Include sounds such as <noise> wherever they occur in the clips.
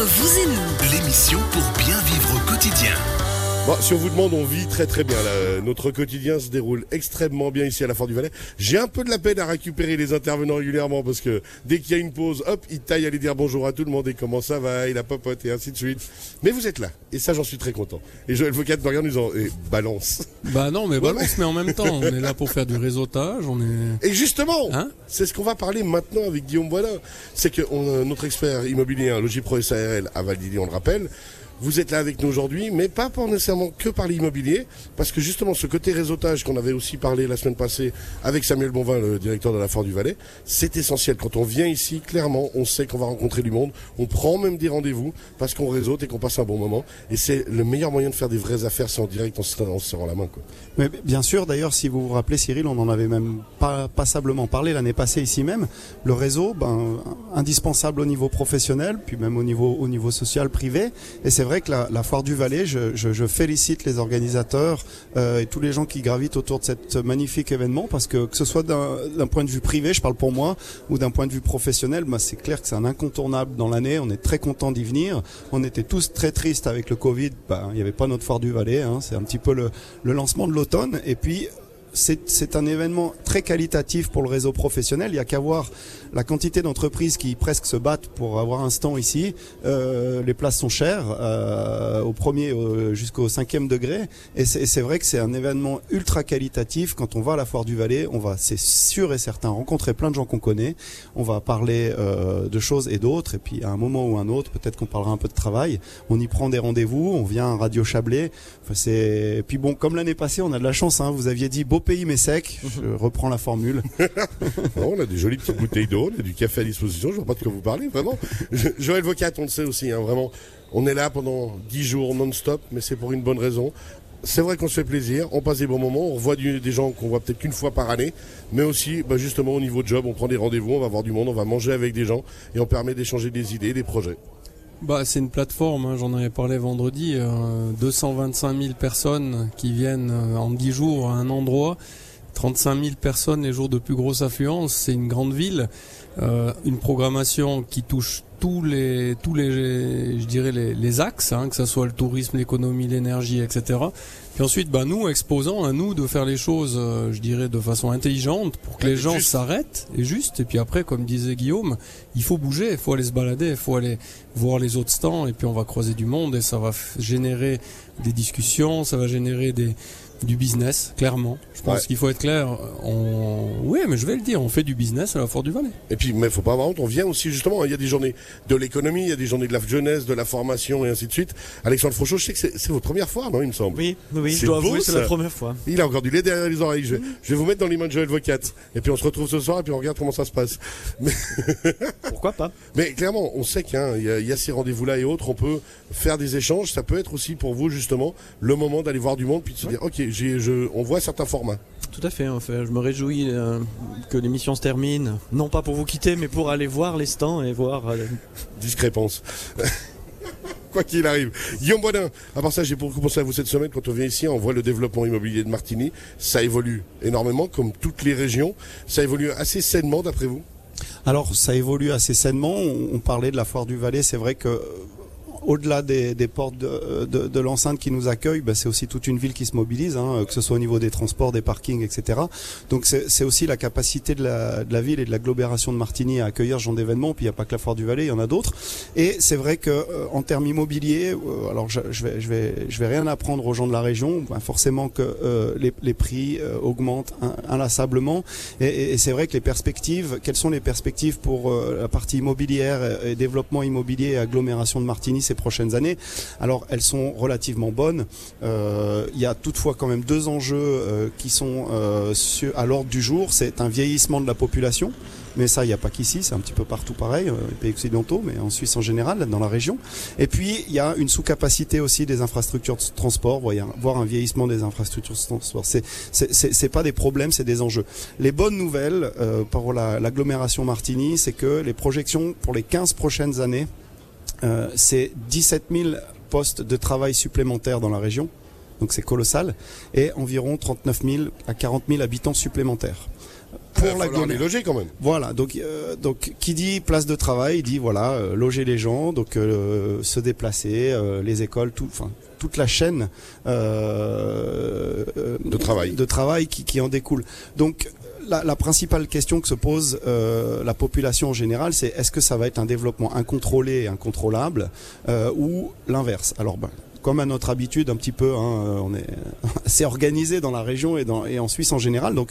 Vous et nous, L'émission pour bien vivre au quotidien. Bon, si on vous demande, on vit très très bien. là. Notre quotidien se déroule extrêmement bien ici à la Fort du Valais. J'ai un peu de la peine à récupérer les intervenants régulièrement parce que dès qu'il y a une pause, hop, ils taillent à aller dire bonjour à tout le monde et comment ça va, et la popote et ainsi de suite. Mais vous êtes là et ça j'en suis très content. Et Joël Foucault me regarde en disant, eh, balance. Bah non, mais balance, mais en même temps, on est là pour faire du réseautage, on est... Et justement, Hein c'est ce qu'on va parler maintenant avec Guillaume Boilin. C'est que on a notre expert immobilier, Logipro SARL à Valdilly, on le rappelle. Vous êtes là avec nous aujourd'hui, mais pas pour nécessairement que par l'immobilier, parce que justement ce côté réseautage qu'on avait aussi parlé la semaine passée avec Samuel Bonvin, le directeur de la Fort du Valais, c'est essentiel. Quand on vient ici, clairement, on sait qu'on va rencontrer du monde, on prend même des rendez-vous parce qu'on réseaute et qu'on passe un bon moment. Et c'est le meilleur moyen de faire des vraies affaires, c'est en direct, en se, en se serrant la main. Quoi. Mais bien sûr, d'ailleurs, si vous vous rappelez, Cyril, on en avait même pas passablement parlé l'année passée ici même. Le réseau, ben, indispensable au niveau professionnel, puis même au niveau, au niveau social, privé. Et c'est vrai que la, la Foire du Valais, je, je, je félicite les organisateurs euh, et tous les gens qui gravitent autour de cet magnifique événement, parce que que ce soit d'un point de vue privé, je parle pour moi, ou d'un point de vue professionnel, ben, c'est clair que c'est un incontournable dans l'année. On est très content d'y venir. On était tous très tristes avec le Covid. Ben, il n'y avait pas notre Foire du Valais. Hein. C'est un petit peu le, le lancement de l'automne. Et puis, c'est un événement très qualitatif pour le réseau professionnel. Il y a qu'à voir la quantité d'entreprises qui presque se battent pour avoir un stand ici. Euh, les places sont chères, euh, au premier euh, jusqu'au cinquième degré. Et c'est vrai que c'est un événement ultra qualitatif. Quand on va à la Foire du Valais, on va, c'est sûr et certain, rencontrer plein de gens qu'on connaît. On va parler euh, de choses et d'autres. Et puis à un moment ou un autre, peut-être qu'on parlera un peu de travail. On y prend des rendez-vous. On vient à Radio Chablais. Enfin, c'est. Puis bon, comme l'année passée, on a de la chance. Hein, vous aviez dit beau pays mais sec. Je reprends la formule. Bon, <laughs> on a des jolies petites bouteilles d'eau, on a du café à disposition, je vois pas de quoi vous parlez, vraiment. Jo- Joël Vocat, on le sait aussi, hein, vraiment. On est là pendant 10 jours non-stop, mais c'est pour une bonne raison. C'est vrai qu'on se fait plaisir, on passe des bons moments, on revoit des gens qu'on voit peut-être qu'une fois par année, mais aussi, bah, justement, au niveau job, on prend des rendez-vous, on va voir du monde, on va manger avec des gens, et on permet d'échanger des idées, des projets. Bah, c'est une plateforme, hein, j'en avais parlé vendredi, euh, 225 000 personnes qui viennent euh, en 10 jours à un endroit, 35 000 personnes les jours de plus grosse affluence, c'est une grande ville, euh, une programmation qui touche tous les, tous les, je dirais les, les axes, hein, que ce soit le tourisme, l'économie, l'énergie, etc. Puis ensuite, bah, nous, exposants, à nous de faire les choses, euh, je dirais, de façon intelligente pour que les gens s'arrêtent, et juste, et puis après, comme disait Guillaume, il faut bouger, il faut aller se balader, il faut aller voir les autres stands, et puis on va croiser du monde, et ça va générer des discussions, ça va générer des, du business, clairement. Je pense Ouais. qu'il faut être clair. On... Oui, mais je vais le dire, on fait du business à la Fort du Valais. Et puis, mais faut pas avoir honte, on vient aussi justement, il y a des journées de l'économie, il y a des journées de la jeunesse, de la formation et ainsi de suite. Alexandre Frochot, je sais que c'est c'est votre première fois, non, il me semble Oui, oui, C'est je dois beau, avouer, c'est la première fois. Il a encore du lait derrière les oreilles. Je, je vais vous mettre dans les mains de Joël Vocat. Et puis on se retrouve ce soir et puis on regarde comment ça se passe. <laughs> Mais, Pourquoi pas? Mais clairement, on sait qu'il y, a un- il y a- ces rendez-vous-là et autres. On peut faire des échanges. Ça peut être aussi pour vous justement le moment d'aller voir du monde puis de se dire ok, je, on voit certains formats. Tout à fait, en fait. Je me réjouis euh, que l'émission se termine. Non pas pour vous quitter, mais pour aller voir les stands et voir. euh, Discrépance. <laughs> Quoi qu'il arrive. Guillaume Boisdin, à part ça, j'ai beaucoup pensé à vous cette semaine. Quand on vient ici, on voit le développement immobilier de Martigny. Ça évolue énormément, comme toutes les régions. Ça évolue assez sainement, d'après vous? Alors, ça évolue assez sainement. On, on parlait de la foire du Valais. C'est vrai que au-delà des, des portes de, de, de l'enceinte qui nous accueille, bah, c'est aussi toute une ville qui se mobilise, hein, que ce soit au niveau des transports, des parkings, etc. Donc c'est aussi la capacité de la, de la ville et de l'agglomération de Martigny à accueillir ce genre d'événements. Puis il n'y a pas que la foire du Valais, il y en a d'autres. Et c'est vrai que euh, en termes immobiliers, euh, alors je, je vais je vais je vais rien apprendre aux gens de la région. Ben, forcément que euh, les, les prix euh, augmentent in- inlassablement. Et, et- et c'est vrai que les perspectives, quelles sont les perspectives pour euh, la partie immobilière et, et développement immobilier et agglomération de Martigny ces prochaines années Alors elles sont relativement bonnes. Euh, il y a toutefois quand même deux enjeux euh, qui sont euh, à l'ordre du jour. C'est un vieillissement de la population. Mais ça, il n'y a pas qu'ici, c'est un petit peu partout pareil, les pays occidentaux, mais en Suisse en général, dans la région. Et puis, il y a une sous-capacité aussi des infrastructures de transport, voyez, voire un vieillissement des infrastructures de transport. C'est, pas des problèmes, c'est des enjeux. Les bonnes nouvelles euh, pour la- l'agglomération Martigny, c'est que les projections pour les 15 prochaines années, euh, c'est 17 000 postes de travail supplémentaires dans la région. Donc c'est colossal. Et environ 39 000 à 40 000 habitants supplémentaires. Pour la loger quand même. Voilà, donc euh, donc qui dit place de travail dit voilà euh, loger les gens, donc euh, se déplacer, euh, les écoles, tout, enfin toute la chaîne euh, De travail. de travail qui, qui en découle. Donc la, la principale question que se pose euh, la population en général, c'est est-ce que ça va être un développement incontrôlé et incontrôlable euh, ou l'inverse? Alors ben, comme à notre habitude un petit peu, hein, euh, on est <laughs> assez organisé dans la région et, dans, en Suisse en général. Donc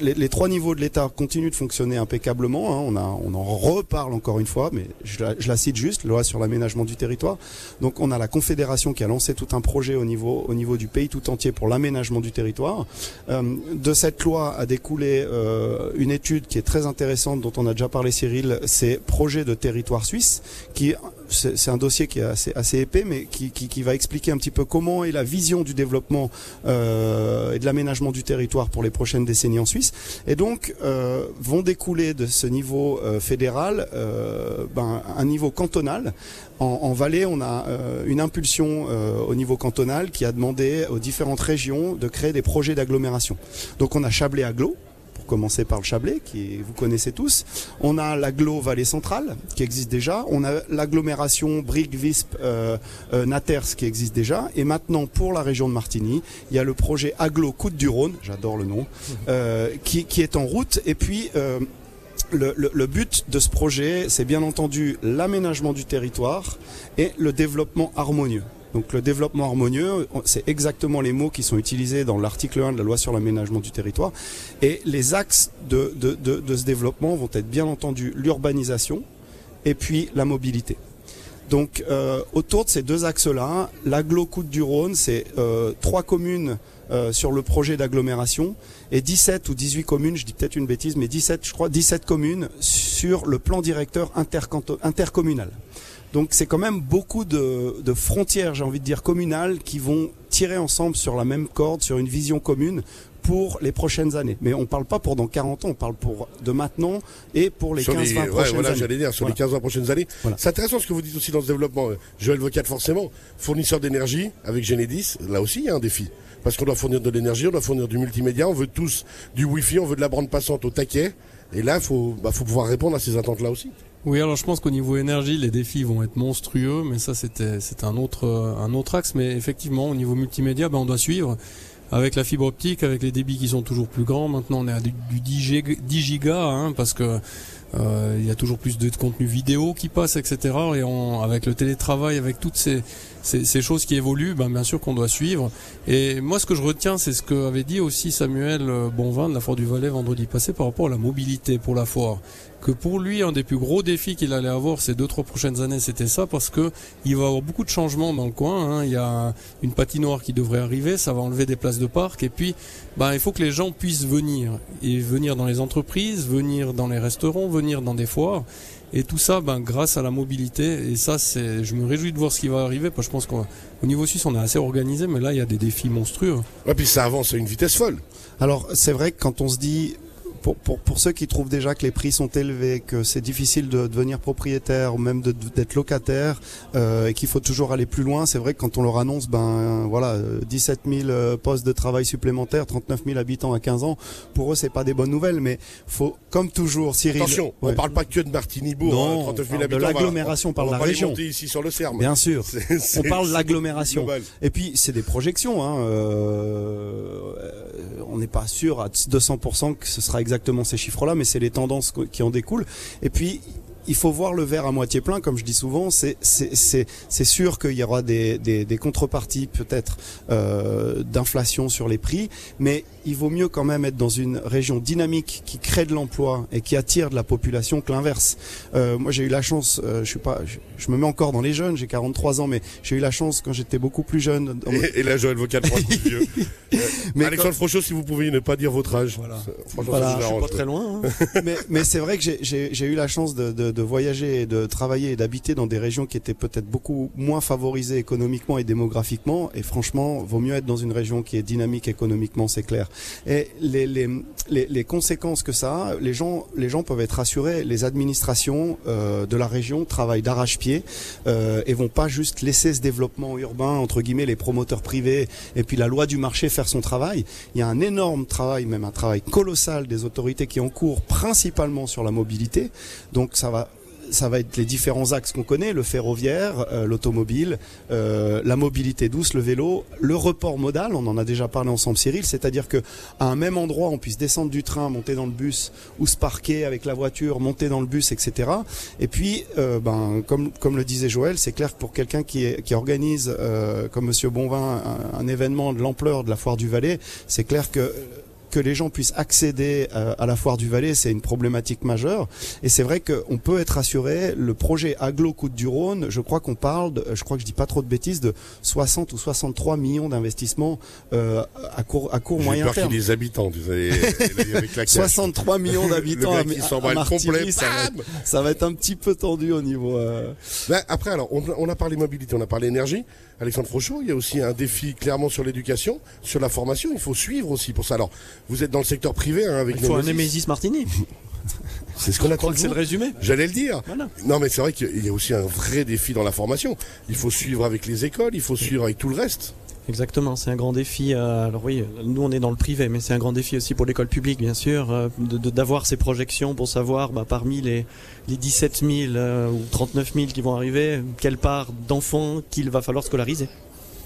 les, trois niveaux de l'État continuent de fonctionner impeccablement. hein. On, en reparle encore une fois, mais je la, cite juste, loi sur l'aménagement du territoire. Donc on a la Confédération qui a lancé tout un projet au niveau, au niveau du pays tout entier pour l'aménagement du territoire. Euh, de cette loi a découlé euh, une étude qui est très intéressante dont on a déjà parlé Cyril, c'est Projet de territoire suisse, qui c'est un dossier qui est assez, épais, mais qui, va expliquer un petit peu comment est la vision du développement euh, et de l'aménagement du territoire pour les prochaines décennies en Suisse. Et donc euh, vont découler de ce niveau euh, fédéral ben, un niveau cantonal. En, en Valais, on a une impulsion au niveau cantonal qui a demandé aux différentes régions de créer des projets d'agglomération. Donc on a Chablais Aglo, pour commencer par le Chablais, qui vous connaissez tous. On a l'agglo Vallée Centrale, qui existe déjà. On a l'agglomération Brigue, Visp, euh, euh, Naters, qui existe déjà. Et maintenant, pour la région de Martigny, il y a le projet Aglo Côte du Rhône, j'adore le nom, euh, qui, est en route. Et puis... le but de ce projet, c'est bien entendu l'aménagement du territoire et le développement harmonieux. Donc le développement harmonieux, on- c'est exactement les mots qui sont utilisés dans l'article 1 de la loi sur l'aménagement du territoire. Et les axes de, de, de, ce développement vont être bien entendu l'urbanisation et puis la mobilité. Donc euh, autour de ces deux axes-là, l'agglo Côte du Rhône, c'est euh, trois communes euh, sur le projet d'agglomération et 17 ou 18 communes, je dis peut-être une bêtise, mais 17, je crois, 17 communes sur le plan directeur intercommunal. Donc c'est quand même beaucoup de, de frontières, j'ai envie de dire, communales qui vont tirer ensemble sur la même corde, sur une vision commune pour les prochaines années. Mais on parle pas pour dans 40 ans, on parle pour de maintenant et pour les sur 15-20 les, ouais, prochaines voilà, années. dire, sur Voilà. les 15 20 prochaines années. Voilà. C'est intéressant ce que vous dites aussi dans ce développement. euh, Joël Vocat, forcément, fournisseur d'énergie avec Genedis, là aussi il y a un défi. Parce qu'on doit fournir de l'énergie, on doit fournir du multimédia, on veut tous du Wi-Fi, on veut de la bande passante au taquet. Et là, il faut, bah, faut pouvoir répondre à ces attentes-là aussi. Oui, alors je pense qu'au niveau énergie, les défis vont être monstrueux, mais ça c'était c'est un autre un autre axe. Mais effectivement, au niveau multimédia, ben, on doit suivre avec la fibre optique, avec les débits qui sont toujours plus grands. Maintenant, on est à du, du 10 giga, 10 gigas, hein, parce que euh, il y a toujours plus de contenu vidéo qui passe, etc. Et on, avec le télétravail, avec toutes ces, ces, ces choses qui évoluent, ben, bien sûr qu'on doit suivre. Et moi, ce que je retiens, c'est ce que avait dit aussi Samuel euh, Bonvin de la Foire du Valais vendredi passé par rapport à la mobilité pour la foire que pour lui un des plus gros défis qu'il allait avoir ces deux trois prochaines années c'était ça parce que il va y avoir beaucoup de changements dans le coin hein. il y a une patinoire qui devrait arriver ça va enlever des places de parc et puis bah il faut que les gens puissent venir et venir dans les entreprises venir dans les restaurants venir dans des foires et tout ça ben grâce à la mobilité et ça c'est je me réjouis de voir ce qui va arriver parce que je pense qu'au niveau suisse on est assez organisé mais là il y a des défis monstrueux Et puis ça avance à une vitesse folle. Alors c'est vrai que quand on se dit pour, pour, pour ceux qui trouvent déjà que les prix sont élevés, que c'est difficile de devenir propriétaire ou même de- d'être locataire euh, et qu'il faut toujours aller plus loin, c'est vrai que quand on leur annonce ben voilà euh, 17 000 euh, postes de travail supplémentaires, 39 000 habitants à 15 ans, pour eux c'est pas des bonnes nouvelles, mais faut comme toujours Cyril. Attention, Ouais. on parle pas que de Martinibourg, Non, hein, 39 000 on parle de habitants. on l'agglomération, on parle de la région. ici sur le. Bien sûr. C'est- parle de l'agglomération. Et puis c'est des projections. Hein. euh, euh, on n'est pas sûr à 200% que ce sera exactement ces chiffres-là, mais c'est les tendances qui en découlent. Et puis il faut voir le verre à moitié plein, comme je dis souvent. C'est c'est c'est c'est sûr qu'il y aura des des, des contreparties peut-être euh, d'inflation sur les prix, mais il vaut mieux quand même être dans une région dynamique qui crée de l'emploi et qui attire de la population que l'inverse. Euh, moi, j'ai eu la chance, euh, je suis pas, je, je me mets encore dans les jeunes, j'ai 43 ans, mais j'ai eu la chance quand j'étais beaucoup plus jeune. dans- Et, et là, Joël Vocat, prend un coup de vieux. <laughs> Euh, Mais Alexandre Frochot, si vous pouviez ne pas dire votre âge. Voilà. Franchement, Voilà, je suis pas très loin. hein. <laughs> mais, mais c'est vrai que j'ai- j'ai j'ai eu la chance de, de, de, voyager, de travailler et d'habiter dans des régions qui étaient peut-être beaucoup moins favorisées économiquement et démographiquement. Et franchement, vaut mieux être dans une région qui est dynamique économiquement, c'est clair. Et les, les, les, les conséquences que ça a, les gens, les gens peuvent être rassurés. Les administrations euh, de la région travaillent d'arrache-pied euh, et vont pas juste laisser ce développement urbain entre guillemets les promoteurs privés et puis la loi du marché faire son travail. Il y a un énorme travail, même un travail colossal des autorités qui est en cours principalement sur la mobilité. Donc ça va ça va être les différents axes qu'on connaît, le ferroviaire, euh, l'automobile, euh, la mobilité douce, le vélo, le report modal, on en a déjà parlé ensemble Cyril, c'est-à-dire que à un même endroit on puisse descendre du train, monter dans le bus ou se parquer avec la voiture, monter dans le bus, etc. Et puis, euh, ben, comme, comme le disait Joël, c'est clair que pour quelqu'un qui, est- qui organise, euh, comme Monsieur Bonvin, un, un événement de l'ampleur de la Foire du Valais, c'est clair que que les gens puissent accéder euh, à la foire du Valais, c'est une problématique majeure. Et c'est vrai qu'on peut être assuré. Le projet Aglo Côte du Rhône, je crois qu'on parle, de, je crois que je dis pas trop de bêtises, de 60 ou 63 millions d'investissements euh, à court, à court moyen peur qu'il y ait terme. des habitants, tu sais, <laughs> avec la caisse. 63 millions d'habitants à, à- ça, va être, bam ça va être un petit peu tendu au niveau. euh, Ben, après, alors, on, on a parlé mobilité, on a parlé énergie. Alexandre Frochot, il y a aussi un défi clairement sur l'éducation, sur la formation. Il faut suivre aussi pour ça. Alors, vous êtes dans le secteur privé hein, avec Il faut un Nemesis. Martini. <laughs> C'est ce qu'on attend c'est le résumé. J'allais le dire. Voilà. Non, mais c'est vrai qu'il y a aussi un vrai défi dans la formation. Il faut suivre avec les écoles, il faut suivre avec tout le reste. Exactement, c'est un grand défi. euh, alors oui, nous on est dans le privé, mais c'est un grand défi aussi pour l'école publique, bien sûr, euh, d'avoir ces projections pour savoir bah, parmi les, les 17 000 euh, ou 39 000 qui vont arriver, quelle part d'enfants qu'il va falloir scolariser.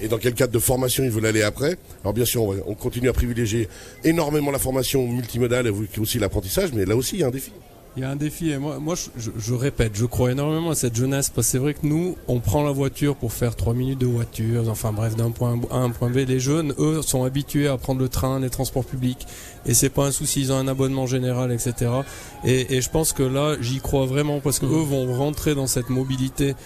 Et dans quel cadre de formation ils veulent aller après Alors bien sûr, on, on continue à privilégier énormément la formation multimodale et aussi l'apprentissage, mais là aussi il y a un défi. Il y a un défi et moi, moi je, je- je répète, je crois énormément à cette jeunesse parce que c'est vrai que nous, on prend la voiture pour faire trois minutes de voiture, enfin bref, d'un point A à un point B. Les jeunes, eux, sont habitués à prendre le train, les transports publics et c'est pas un souci, ils ont un abonnement général, etc. Et, et je pense que là, j'y crois vraiment parce que eux vont rentrer dans cette mobilité,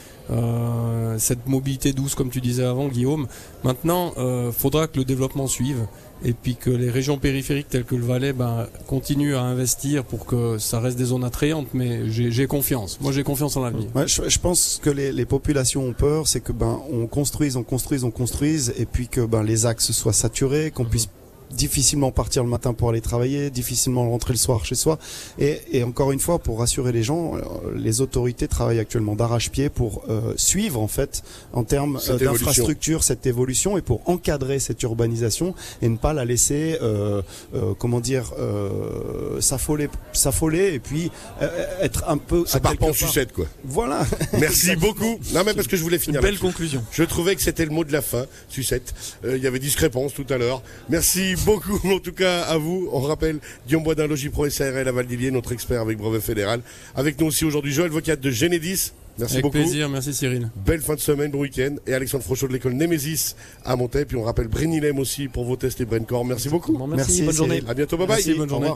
cette mobilité douce, comme tu disais avant, Guillaume. Maintenant, euh, faudra que le développement suive et puis que les régions périphériques telles que le Valais ben, continuent à investir pour que ça reste des zones attrayantes, mais j'ai j'ai confiance. Moi j'ai confiance en l'avenir. Ouais, je, je pense que les, les populations ont peur, c'est que ben on construise, on construise, on construise, et puis que ben les axes soient saturés, qu'on puisse difficilement partir le matin pour aller travailler, difficilement rentrer le soir chez soi. Et, et encore une fois, pour rassurer les gens, euh, les autorités travaillent actuellement d'arrache-pied pour euh, suivre en fait en termes euh, d'infrastructure cette évolution et pour encadrer cette urbanisation et ne pas la laisser, euh, euh, comment dire, euh, s'affoler, s'affoler et puis euh, être un peu. Ça part pas en sucette, quoi. Voilà. <laughs> Merci beaucoup. Non, mais parce que je voulais Une finir. belle conclusion. Je trouvais que c'était le mot de la fin, sucette. Euh, Il y avait discrépance tout à l'heure. Merci beaucoup, en tout cas, à vous. On rappelle Guillaume Boisdin, Logis Pro SARL à Valdilier, notre expert avec brevet fédéral. Avec nous aussi aujourd'hui, Joël Vocat de Genedis. Merci Avec beaucoup. plaisir, merci Cyril. Belle fin de semaine, bon week-end. Et Alexandre Frochot de l'école Nemesis à Montaix. Puis on rappelle Brenilem aussi pour vos tests et Brencore. Merci beaucoup. Bon, merci, Merci, bonne journée. À bientôt, bye bye. Merci, bonne journée.